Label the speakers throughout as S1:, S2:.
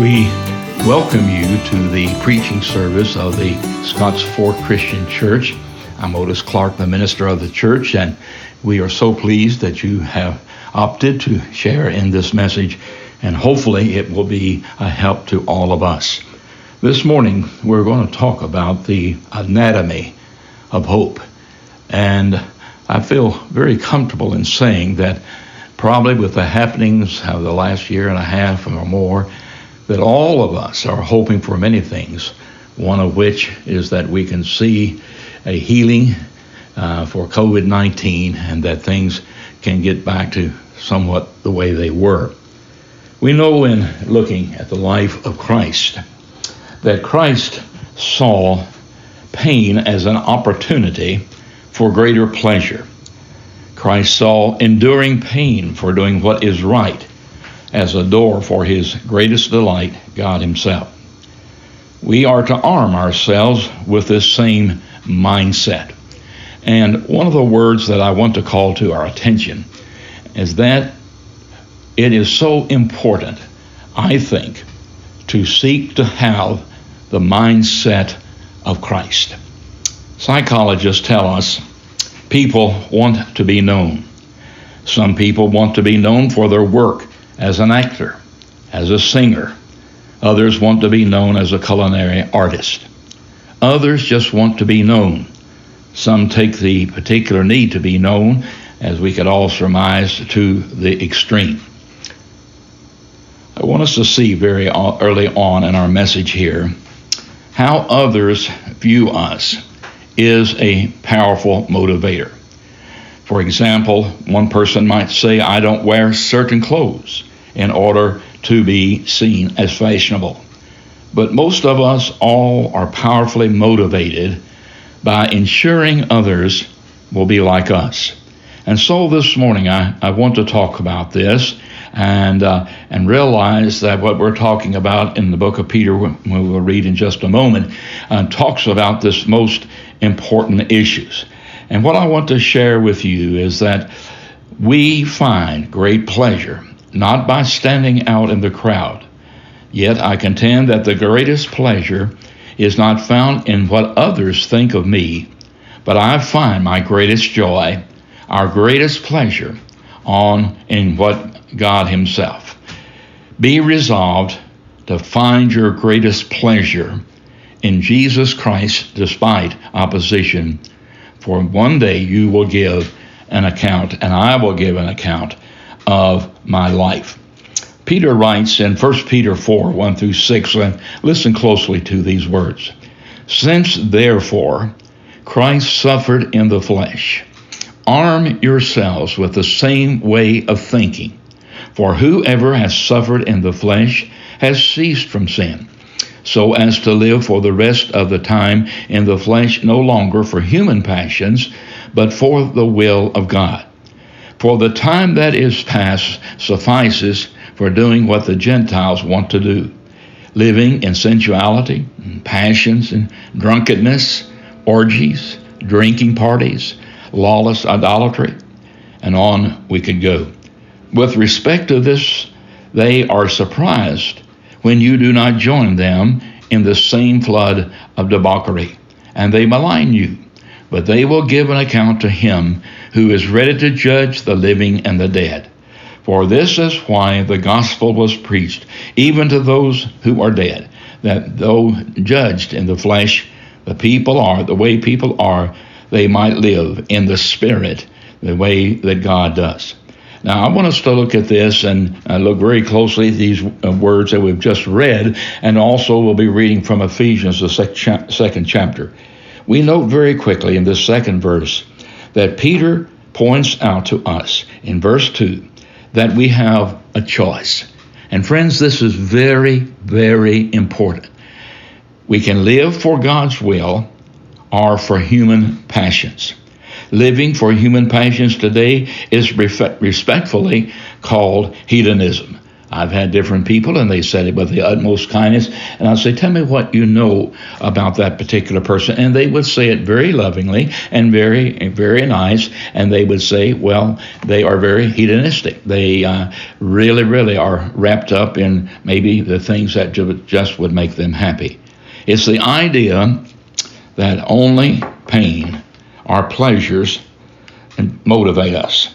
S1: We welcome you to the preaching service of the Scotts Fort Christian Church. I'm Otis Clark, the minister of the church, and we are so pleased that you have opted to share in this message, and hopefully it will be a help to all of us. This morning, we're going to talk about the anatomy of hope. And I feel very comfortable in saying that probably with the happenings of the last year and a half or more, that all of us are hoping for many things, one of which is that we can see a healing uh, for COVID 19 and that things can get back to somewhat the way they were. We know in looking at the life of Christ that Christ saw pain as an opportunity for greater pleasure. Christ saw enduring pain for doing what is right as a door for his greatest delight, God Himself. We are to arm ourselves with this same mindset. And one of the words that I want to call to our attention is that it is so important, I think, to seek to have the mindset of Christ. Psychologists tell us people want to be known. Some people want to be known for their work as an actor, as a singer. Others want to be known as a culinary artist. Others just want to be known. Some take the particular need to be known, as we could all surmise, to the extreme. I want us to see very early on in our message here how others view us is a powerful motivator. For example, one person might say, I don't wear certain clothes in order to be seen as fashionable. But most of us all are powerfully motivated by ensuring others will be like us. And so this morning I, I want to talk about this and uh, and realize that what we're talking about in the book of Peter, we will read in just a moment, uh, talks about this most important issues. And what I want to share with you is that we find great pleasure not by standing out in the crowd. Yet I contend that the greatest pleasure is not found in what others think of me, but I find my greatest joy, our greatest pleasure, on in what God Himself. Be resolved to find your greatest pleasure in Jesus Christ despite opposition, for one day you will give an account, and I will give an account of my life. Peter writes in 1 Peter 4 1 through 6, and listen closely to these words. Since therefore Christ suffered in the flesh, arm yourselves with the same way of thinking. For whoever has suffered in the flesh has ceased from sin, so as to live for the rest of the time in the flesh no longer for human passions, but for the will of God. For the time that is past suffices for doing what the Gentiles want to do living in sensuality, and passions, and drunkenness, orgies, drinking parties, lawless idolatry, and on we could go. With respect to this, they are surprised when you do not join them in the same flood of debauchery, and they malign you. But they will give an account to him who is ready to judge the living and the dead. For this is why the gospel was preached, even to those who are dead, that though judged in the flesh, the people are, the way people are, they might live in the spirit, the way that God does. Now, I want us to look at this and uh, look very closely at these uh, words that we've just read, and also we'll be reading from Ephesians, the sec- cha- second chapter. We note very quickly in this second verse that Peter points out to us in verse 2 that we have a choice. And friends, this is very, very important. We can live for God's will or for human passions. Living for human passions today is respectfully called hedonism, I've had different people, and they said it with the utmost kindness. And I'd say, Tell me what you know about that particular person. And they would say it very lovingly and very, very nice. And they would say, Well, they are very hedonistic. They uh, really, really are wrapped up in maybe the things that just would make them happy. It's the idea that only pain or pleasures motivate us.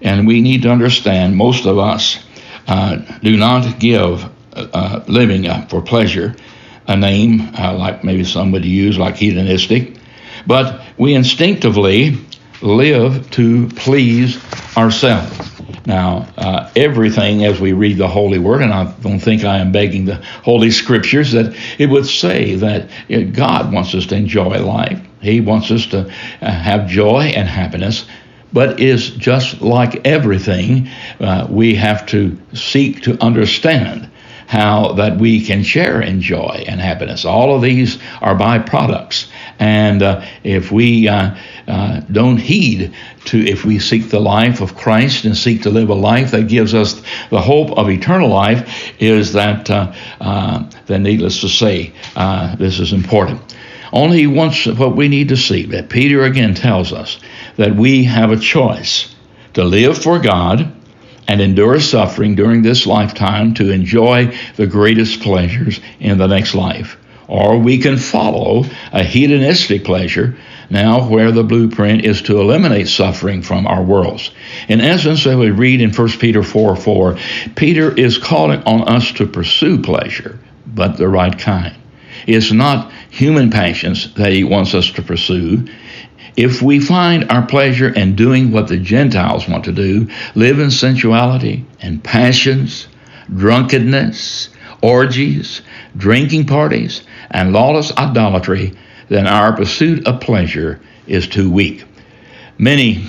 S1: And we need to understand most of us uh, do not give uh, living uh, for pleasure a name uh, like maybe some would use, like hedonistic, but we instinctively live to please ourselves. Now, uh, everything as we read the Holy Word, and I don't think I am begging the Holy Scriptures, that it would say that God wants us to enjoy life. He wants us to uh, have joy and happiness but is just like everything, uh, we have to seek to understand how that we can share in joy and happiness. All of these are byproducts. And uh, if we uh, uh, don't heed to, if we seek the life of Christ and seek to live a life that gives us the hope of eternal life, is that uh, uh, then, needless to say, uh, this is important. Only once what we need to see that Peter again tells us that we have a choice to live for God and endure suffering during this lifetime to enjoy the greatest pleasures in the next life. Or we can follow a hedonistic pleasure now where the blueprint is to eliminate suffering from our worlds. In essence, as we read in 1 Peter 4 4, Peter is calling on us to pursue pleasure, but the right kind. It's not human passions that he wants us to pursue. If we find our pleasure in doing what the Gentiles want to do, live in sensuality and passions, drunkenness, orgies, drinking parties, and lawless idolatry, then our pursuit of pleasure is too weak. Many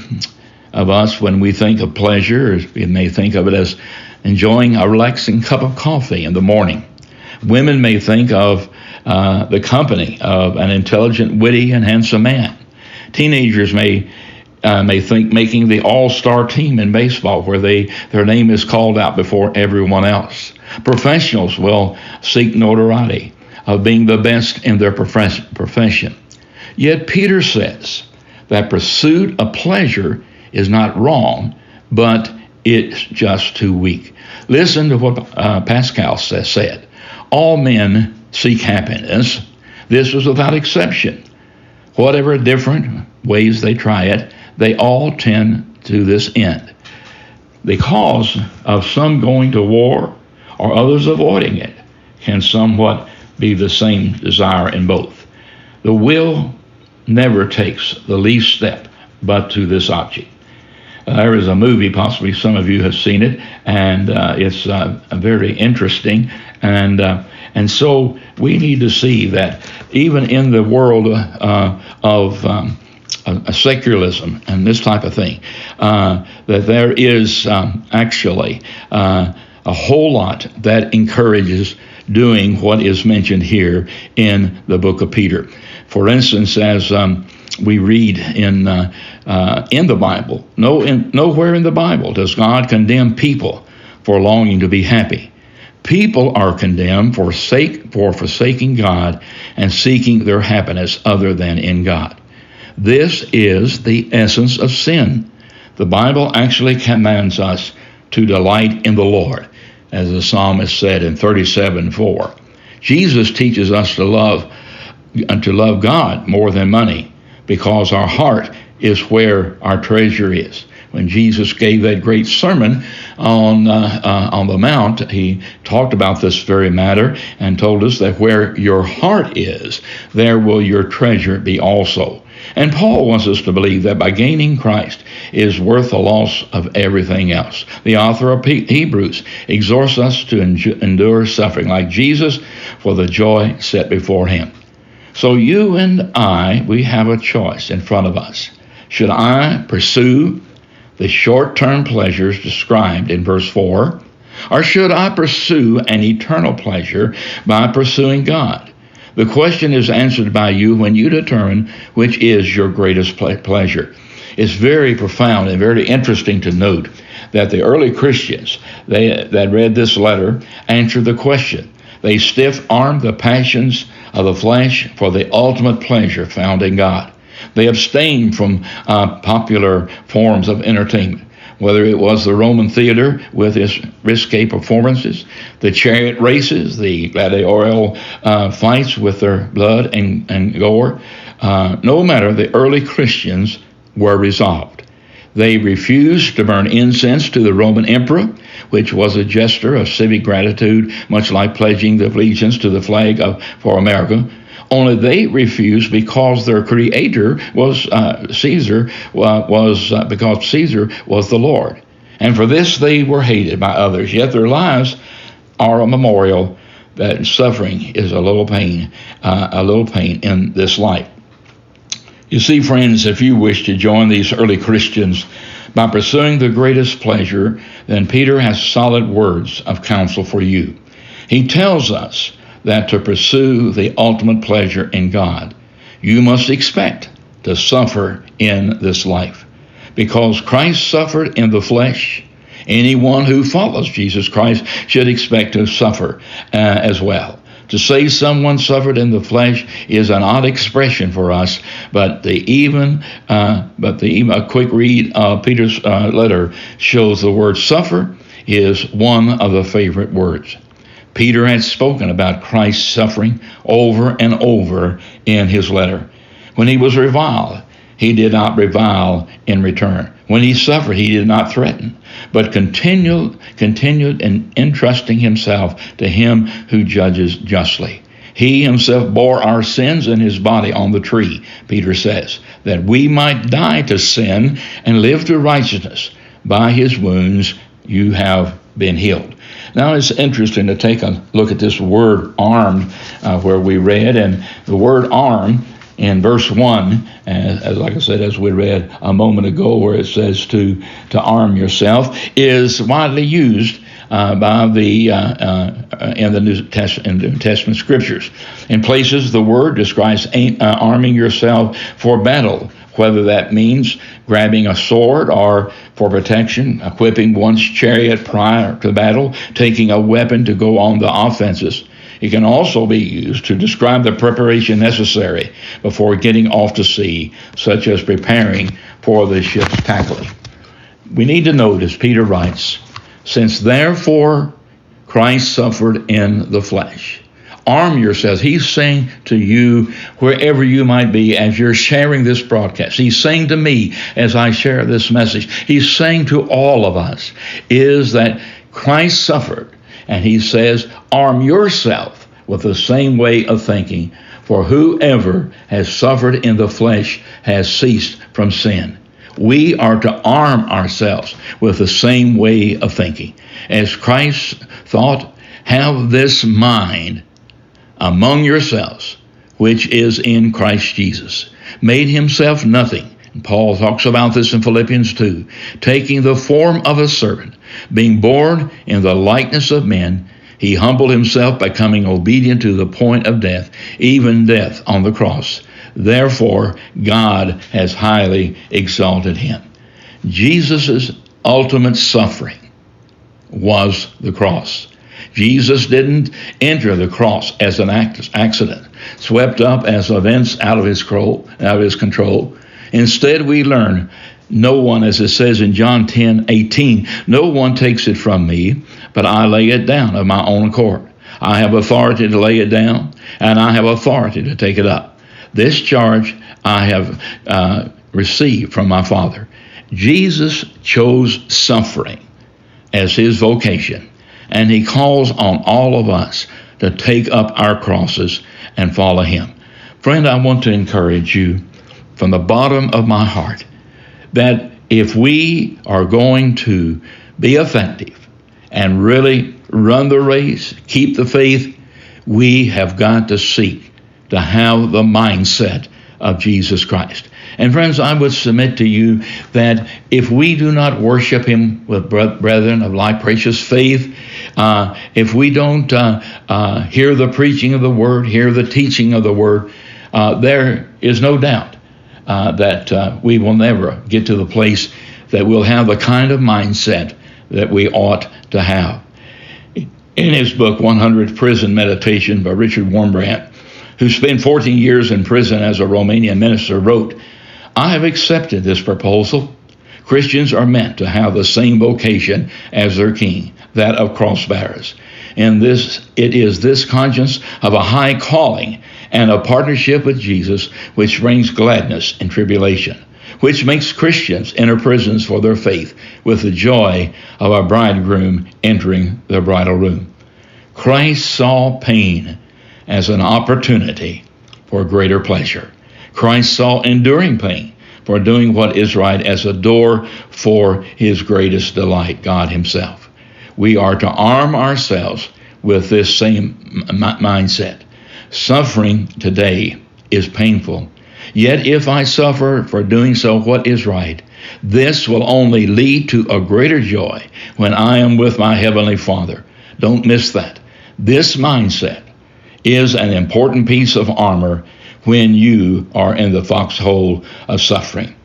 S1: of us, when we think of pleasure, we may think of it as enjoying a relaxing cup of coffee in the morning. Women may think of uh, the company of an intelligent, witty, and handsome man. Teenagers may uh, may think making the all-star team in baseball where they their name is called out before everyone else. Professionals will seek notoriety of being the best in their profession. Yet Peter says that pursuit of pleasure is not wrong, but it's just too weak. Listen to what uh, Pascal said. All men seek happiness. This was without exception. Whatever different ways they try it, they all tend to this end. The cause of some going to war or others avoiding it can somewhat be the same desire in both. The will never takes the least step but to this object. Uh, there is a movie, possibly some of you have seen it, and uh, it's uh, very interesting. And uh, and so we need to see that even in the world uh, of um, secularism and this type of thing, uh, that there is um, actually uh, a whole lot that encourages doing what is mentioned here in the book of Peter. For instance, as um, we read in uh, uh, in the Bible, no, in, nowhere in the Bible does God condemn people for longing to be happy. People are condemned for, sake, for forsaking God and seeking their happiness other than in God. This is the essence of sin. The Bible actually commands us to delight in the Lord, as the psalmist said in 37 4. Jesus teaches us to love and to love God more than money because our heart is where our treasure is when Jesus gave that great sermon on uh, uh, on the mount, he talked about this very matter and told us that where your heart is, there will your treasure be also. And Paul wants us to believe that by gaining Christ is worth the loss of everything else. The author of Hebrews exhorts us to endure suffering like Jesus for the joy set before him. So you and I, we have a choice in front of us. Should I pursue the short term pleasures described in verse 4? Or should I pursue an eternal pleasure by pursuing God? The question is answered by you when you determine which is your greatest pleasure. It's very profound and very interesting to note that the early Christians they, that read this letter answered the question. They stiff armed the passions of the flesh for the ultimate pleasure found in God. They abstained from uh, popular forms of entertainment whether it was the Roman theater with its risque performances, the chariot races, the gladiatorial uh, fights with their blood and, and gore, uh, no matter, the early Christians were resolved. They refused to burn incense to the Roman emperor, which was a gesture of civic gratitude, much like pledging the allegiance to the flag of, for America. Only they refused because their creator was uh, Caesar uh, was uh, because Caesar was the Lord, and for this they were hated by others. Yet their lives are a memorial that suffering is a little pain, uh, a little pain in this life. You see, friends, if you wish to join these early Christians by pursuing the greatest pleasure, then Peter has solid words of counsel for you. He tells us that to pursue the ultimate pleasure in God, you must expect to suffer in this life. Because Christ suffered in the flesh, anyone who follows Jesus Christ should expect to suffer uh, as well. To say someone suffered in the flesh is an odd expression for us, but the even, uh, but the even, a quick read of Peter's uh, letter shows the word suffer is one of the favorite words. Peter had spoken about Christ's suffering over and over in his letter. When he was reviled, he did not revile in return. When he suffered, he did not threaten but continued, continued in entrusting himself to him who judges justly. He himself bore our sins in his body on the tree, Peter says, that we might die to sin and live to righteousness. By his wounds you have been healed. Now it's interesting to take a look at this word armed, uh, where we read, and the word arm in verse 1, as, as, like I said, as we read a moment ago, where it says to, to arm yourself, is widely used uh, by the uh, uh, in the New Testament, in the New Testament scriptures. In places, the word describes uh, arming yourself for battle, whether that means grabbing a sword or for protection, equipping one's chariot prior to battle, taking a weapon to go on the offenses. It can also be used to describe the preparation necessary before getting off to sea, such as preparing for the ship's tackling. We need to note, as Peter writes, since therefore Christ suffered in the flesh. Arm yourselves. He's saying to you, wherever you might be, as you're sharing this broadcast. He's saying to me as I share this message. He's saying to all of us, is that Christ suffered and he says, arm yourself with the same way of thinking, for whoever has suffered in the flesh has ceased from sin. We are to arm ourselves with the same way of thinking. As Christ thought, have this mind among yourselves, which is in Christ Jesus, made himself nothing. Paul talks about this in Philippians 2, taking the form of a servant being born in the likeness of men, he humbled himself by coming obedient to the point of death, even death on the cross. Therefore, God has highly exalted him. Jesus' ultimate suffering was the cross. Jesus didn't enter the cross as an accident, swept up as events out of his control. Out of his control. Instead, we learn no one, as it says in John 10 18, no one takes it from me, but I lay it down of my own accord. I have authority to lay it down, and I have authority to take it up. This charge I have uh, received from my Father. Jesus chose suffering as his vocation, and he calls on all of us to take up our crosses and follow him. Friend, I want to encourage you from the bottom of my heart that if we are going to be effective and really run the race, keep the faith, we have got to seek to have the mindset of Jesus Christ. And friends, I would submit to you that if we do not worship Him with brethren of like precious faith, uh, if we don't uh, uh, hear the preaching of the Word, hear the teaching of the Word, uh, there is no doubt uh, that uh, we will never get to the place that we'll have the kind of mindset that we ought to have. In his book, 100 Prison Meditation by Richard Wurmbrand, who spent 14 years in prison as a Romanian minister, wrote, I have accepted this proposal. Christians are meant to have the same vocation as their king, that of cross bearers. And this it is this conscience of a high calling and a partnership with Jesus which brings gladness in tribulation, which makes Christians enter prisons for their faith with the joy of a bridegroom entering the bridal room. Christ saw pain as an opportunity for greater pleasure. Christ saw enduring pain for doing what is right as a door for his greatest delight, God himself. We are to arm ourselves with this same m- mindset. Suffering today is painful. Yet if I suffer for doing so what is right, this will only lead to a greater joy when I am with my Heavenly Father. Don't miss that. This mindset is an important piece of armor when you are in the foxhole of suffering.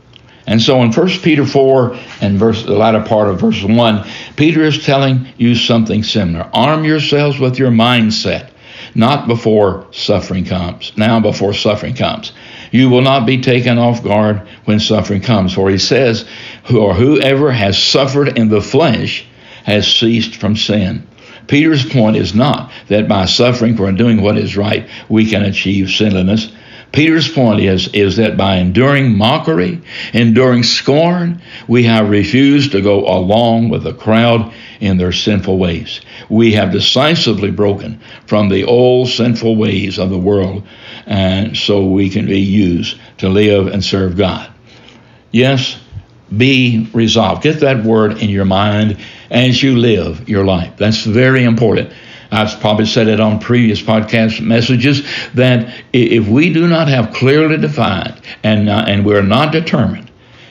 S1: And so in 1 Peter 4 and verse the latter part of verse 1, Peter is telling you something similar. Arm yourselves with your mindset, not before suffering comes. Now before suffering comes. You will not be taken off guard when suffering comes. For he says, or whoever has suffered in the flesh has ceased from sin. Peter's point is not that by suffering for doing what is right, we can achieve sinlessness. Peter's point is, is that by enduring mockery, enduring scorn, we have refused to go along with the crowd in their sinful ways. We have decisively broken from the old sinful ways of the world, and so we can be used to live and serve God. Yes, be resolved. Get that word in your mind as you live your life. That's very important. I've probably said it on previous podcast messages that if we do not have clearly defined and uh, and we're not determined,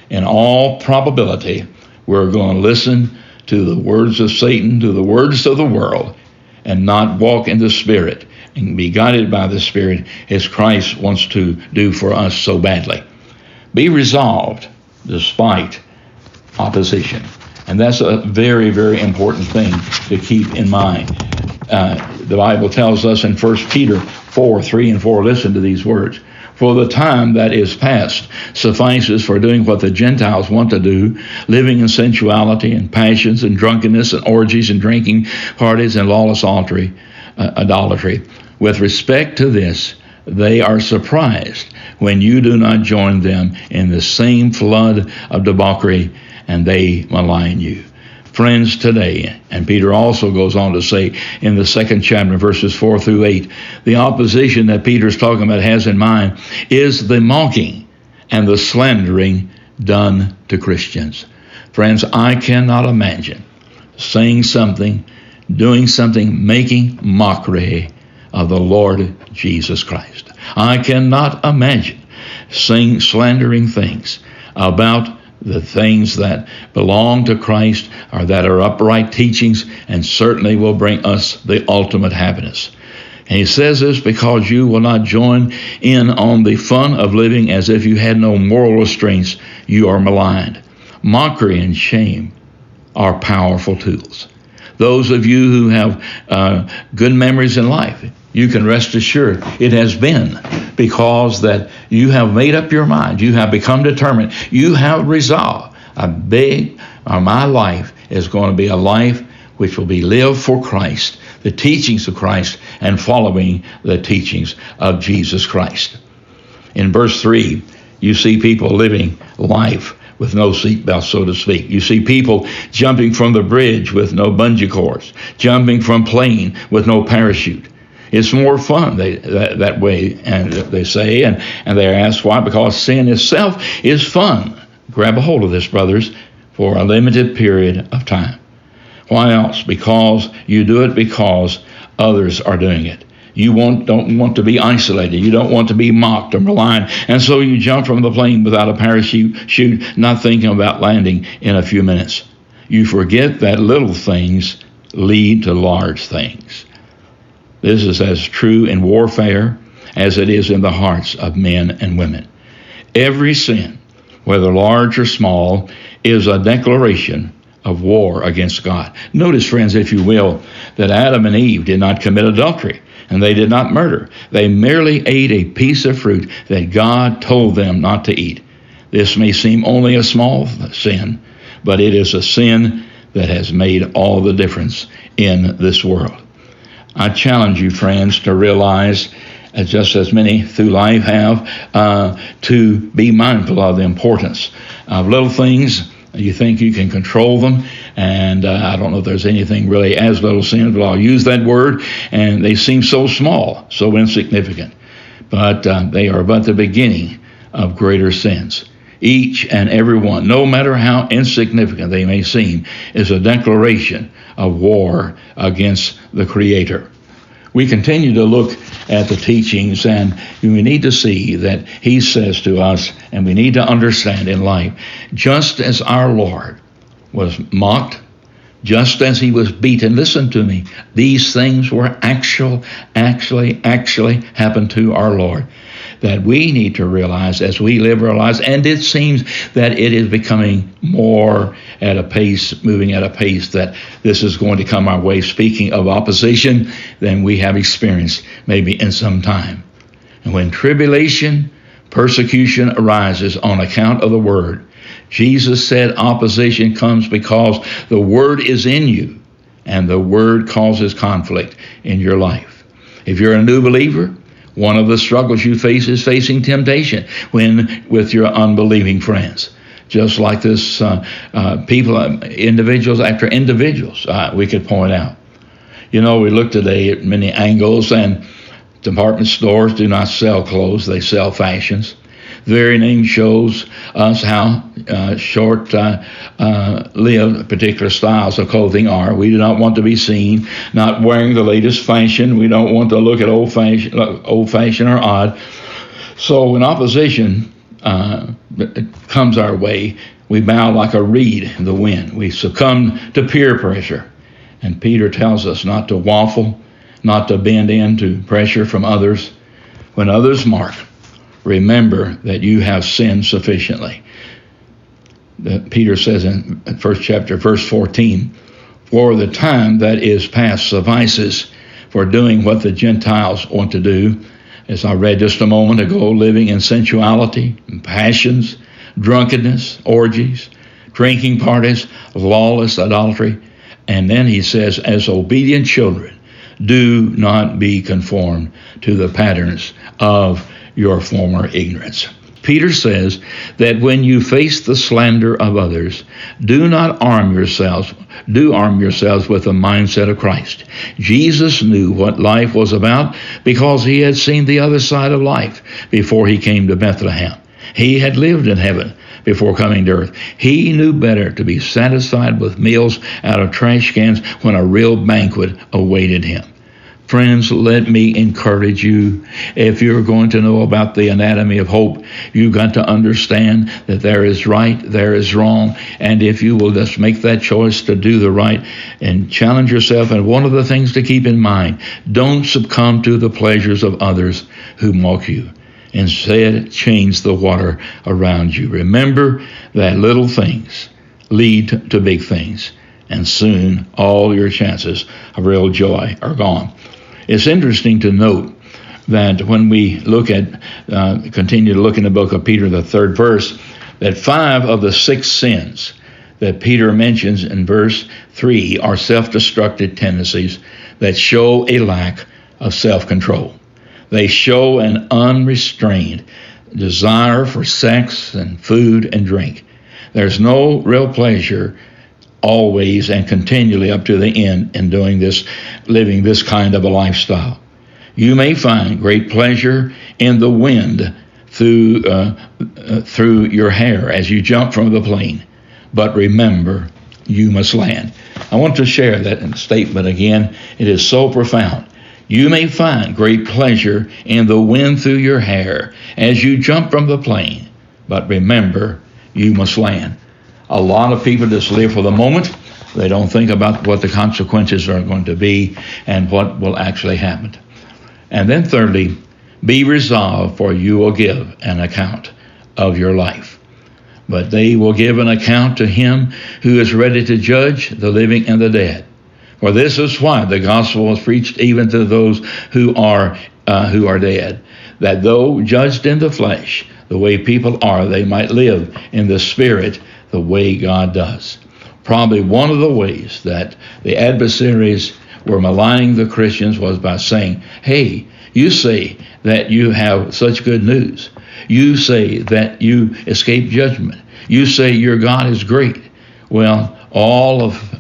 S1: in all probability, we're going to listen to the words of Satan, to the words of the world, and not walk in the Spirit and be guided by the Spirit as Christ wants to do for us so badly. Be resolved despite opposition. And that's a very, very important thing to keep in mind. Uh, the Bible tells us in 1 Peter 4 3 and 4, listen to these words. For the time that is past suffices for doing what the Gentiles want to do, living in sensuality and passions and drunkenness and orgies and drinking parties and lawless idolatry. Uh, idolatry. With respect to this, they are surprised when you do not join them in the same flood of debauchery and they malign you. Friends, today, and Peter also goes on to say in the second chapter, verses 4 through 8, the opposition that Peter's talking about has in mind is the mocking and the slandering done to Christians. Friends, I cannot imagine saying something, doing something, making mockery of the Lord Jesus Christ. I cannot imagine saying slandering things about the things that belong to Christ or that are upright teachings and certainly will bring us the ultimate happiness. And he says this because you will not join in on the fun of living as if you had no moral restraints. You are maligned. Mockery and shame are powerful tools. Those of you who have uh, good memories in life, you can rest assured it has been because that you have made up your mind, you have become determined, you have resolved. A big, or my life is going to be a life which will be lived for Christ, the teachings of Christ, and following the teachings of Jesus Christ. In verse 3, you see people living life with no seatbelt, so to speak. You see people jumping from the bridge with no bungee cords, jumping from plane with no parachute. It's more fun they, that, that way, and they say, and, and they're asked why, because sin itself is fun. Grab a hold of this, brothers, for a limited period of time. Why else? Because you do it because others are doing it. You want, don't want to be isolated. You don't want to be mocked or maligned. And so you jump from the plane without a parachute, shoot, not thinking about landing in a few minutes. You forget that little things lead to large things. This is as true in warfare as it is in the hearts of men and women. Every sin, whether large or small, is a declaration of war against God. Notice, friends, if you will, that Adam and Eve did not commit adultery and they did not murder. They merely ate a piece of fruit that God told them not to eat. This may seem only a small sin, but it is a sin that has made all the difference in this world. I challenge you, friends, to realize, as just as many through life have, uh, to be mindful of the importance of little things. You think you can control them, and uh, I don't know if there's anything really as little sins, but I'll use that word, and they seem so small, so insignificant. But uh, they are but the beginning of greater sins. Each and every one, no matter how insignificant they may seem, is a declaration of war against the Creator. We continue to look at the teachings, and we need to see that He says to us, and we need to understand in life, just as our Lord was mocked, just as he was beaten. Listen to me. These things were actual, actually, actually happened to our Lord that we need to realize as we live our lives. And it seems that it is becoming more at a pace, moving at a pace that this is going to come our way. Speaking of opposition, than we have experienced maybe in some time. And when tribulation, persecution arises on account of the word, Jesus said opposition comes because the word is in you and the word causes conflict in your life. If you're a new believer, one of the struggles you face is facing temptation when with your unbelieving friends. Just like this, uh, uh, people, uh, individuals after individuals, uh, we could point out. You know, we look today at many angles, and department stores do not sell clothes, they sell fashions. The very name shows us how uh, short uh, uh, lived particular styles of clothing are. We do not want to be seen not wearing the latest fashion. We don't want to look at old fashion, old fashioned or odd. So when opposition uh, comes our way, we bow like a reed in the wind. We succumb to peer pressure. And Peter tells us not to waffle, not to bend into pressure from others. When others mark, remember that you have sinned sufficiently. Peter says in first chapter, verse 14, for the time that is past suffices for doing what the Gentiles want to do, as I read just a moment ago, living in sensuality, and passions, drunkenness, orgies, drinking parties, lawless idolatry. And then he says, as obedient children, do not be conformed to the patterns of your former ignorance. Peter says that when you face the slander of others, do not arm yourselves, do arm yourselves with the mindset of Christ. Jesus knew what life was about because he had seen the other side of life before he came to Bethlehem. He had lived in heaven before coming to earth. He knew better to be satisfied with meals out of trash cans when a real banquet awaited him. Friends, let me encourage you. If you're going to know about the anatomy of hope, you've got to understand that there is right, there is wrong. And if you will just make that choice to do the right and challenge yourself, and one of the things to keep in mind, don't succumb to the pleasures of others who mock you. Instead, change the water around you. Remember that little things lead to big things, and soon all your chances of real joy are gone. It's interesting to note that when we look at, uh, continue to look in the book of Peter, the third verse, that five of the six sins that Peter mentions in verse 3 are self destructive tendencies that show a lack of self control. They show an unrestrained desire for sex and food and drink. There's no real pleasure always and continually up to the end in doing this, living this kind of a lifestyle. You may find great pleasure in the wind through, uh, uh, through your hair as you jump from the plane. But remember, you must land. I want to share that statement again. It is so profound. You may find great pleasure in the wind through your hair as you jump from the plane. But remember, you must land. A lot of people just live for the moment. They don't think about what the consequences are going to be and what will actually happen. And then, thirdly, be resolved, for you will give an account of your life. but they will give an account to him who is ready to judge the living and the dead. For this is why the gospel was preached even to those who are uh, who are dead, that though judged in the flesh, the way people are, they might live in the spirit the way God does. Probably one of the ways that the adversaries were maligning the Christians was by saying, "Hey, you say that you have such good news. You say that you escape judgment. You say your God is great. Well, all of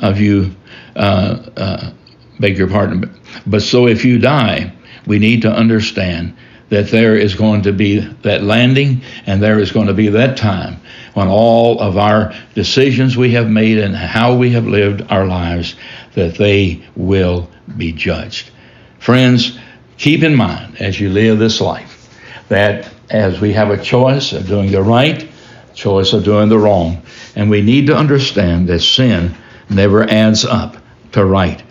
S1: of you uh, uh, beg your pardon. But so if you die, we need to understand that there is going to be that landing and there is going to be that time when all of our decisions we have made and how we have lived our lives, that they will be judged. Friends, keep in mind as you live this life that as we have a choice of doing the right, choice of doing the wrong, and we need to understand that sin never adds up to right.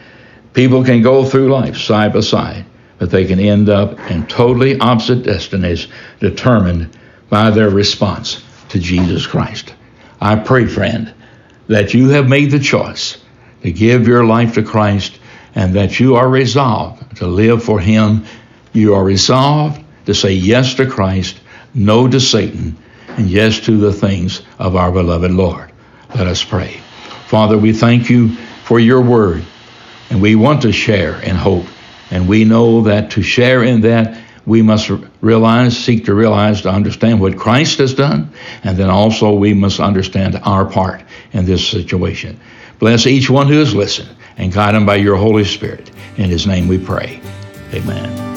S1: People can go through life side by side, but they can end up in totally opposite destinies determined by their response to Jesus Christ. I pray, friend, that you have made the choice to give your life to Christ and that you are resolved to live for Him. You are resolved to say yes to Christ, no to Satan, and yes to the things of our beloved Lord. Let us pray. Father, we thank you for your word. And we want to share in hope. And we know that to share in that, we must realize, seek to realize, to understand what Christ has done. And then also we must understand our part in this situation. Bless each one who has listened and guide them by your Holy Spirit. In his name we pray. Amen.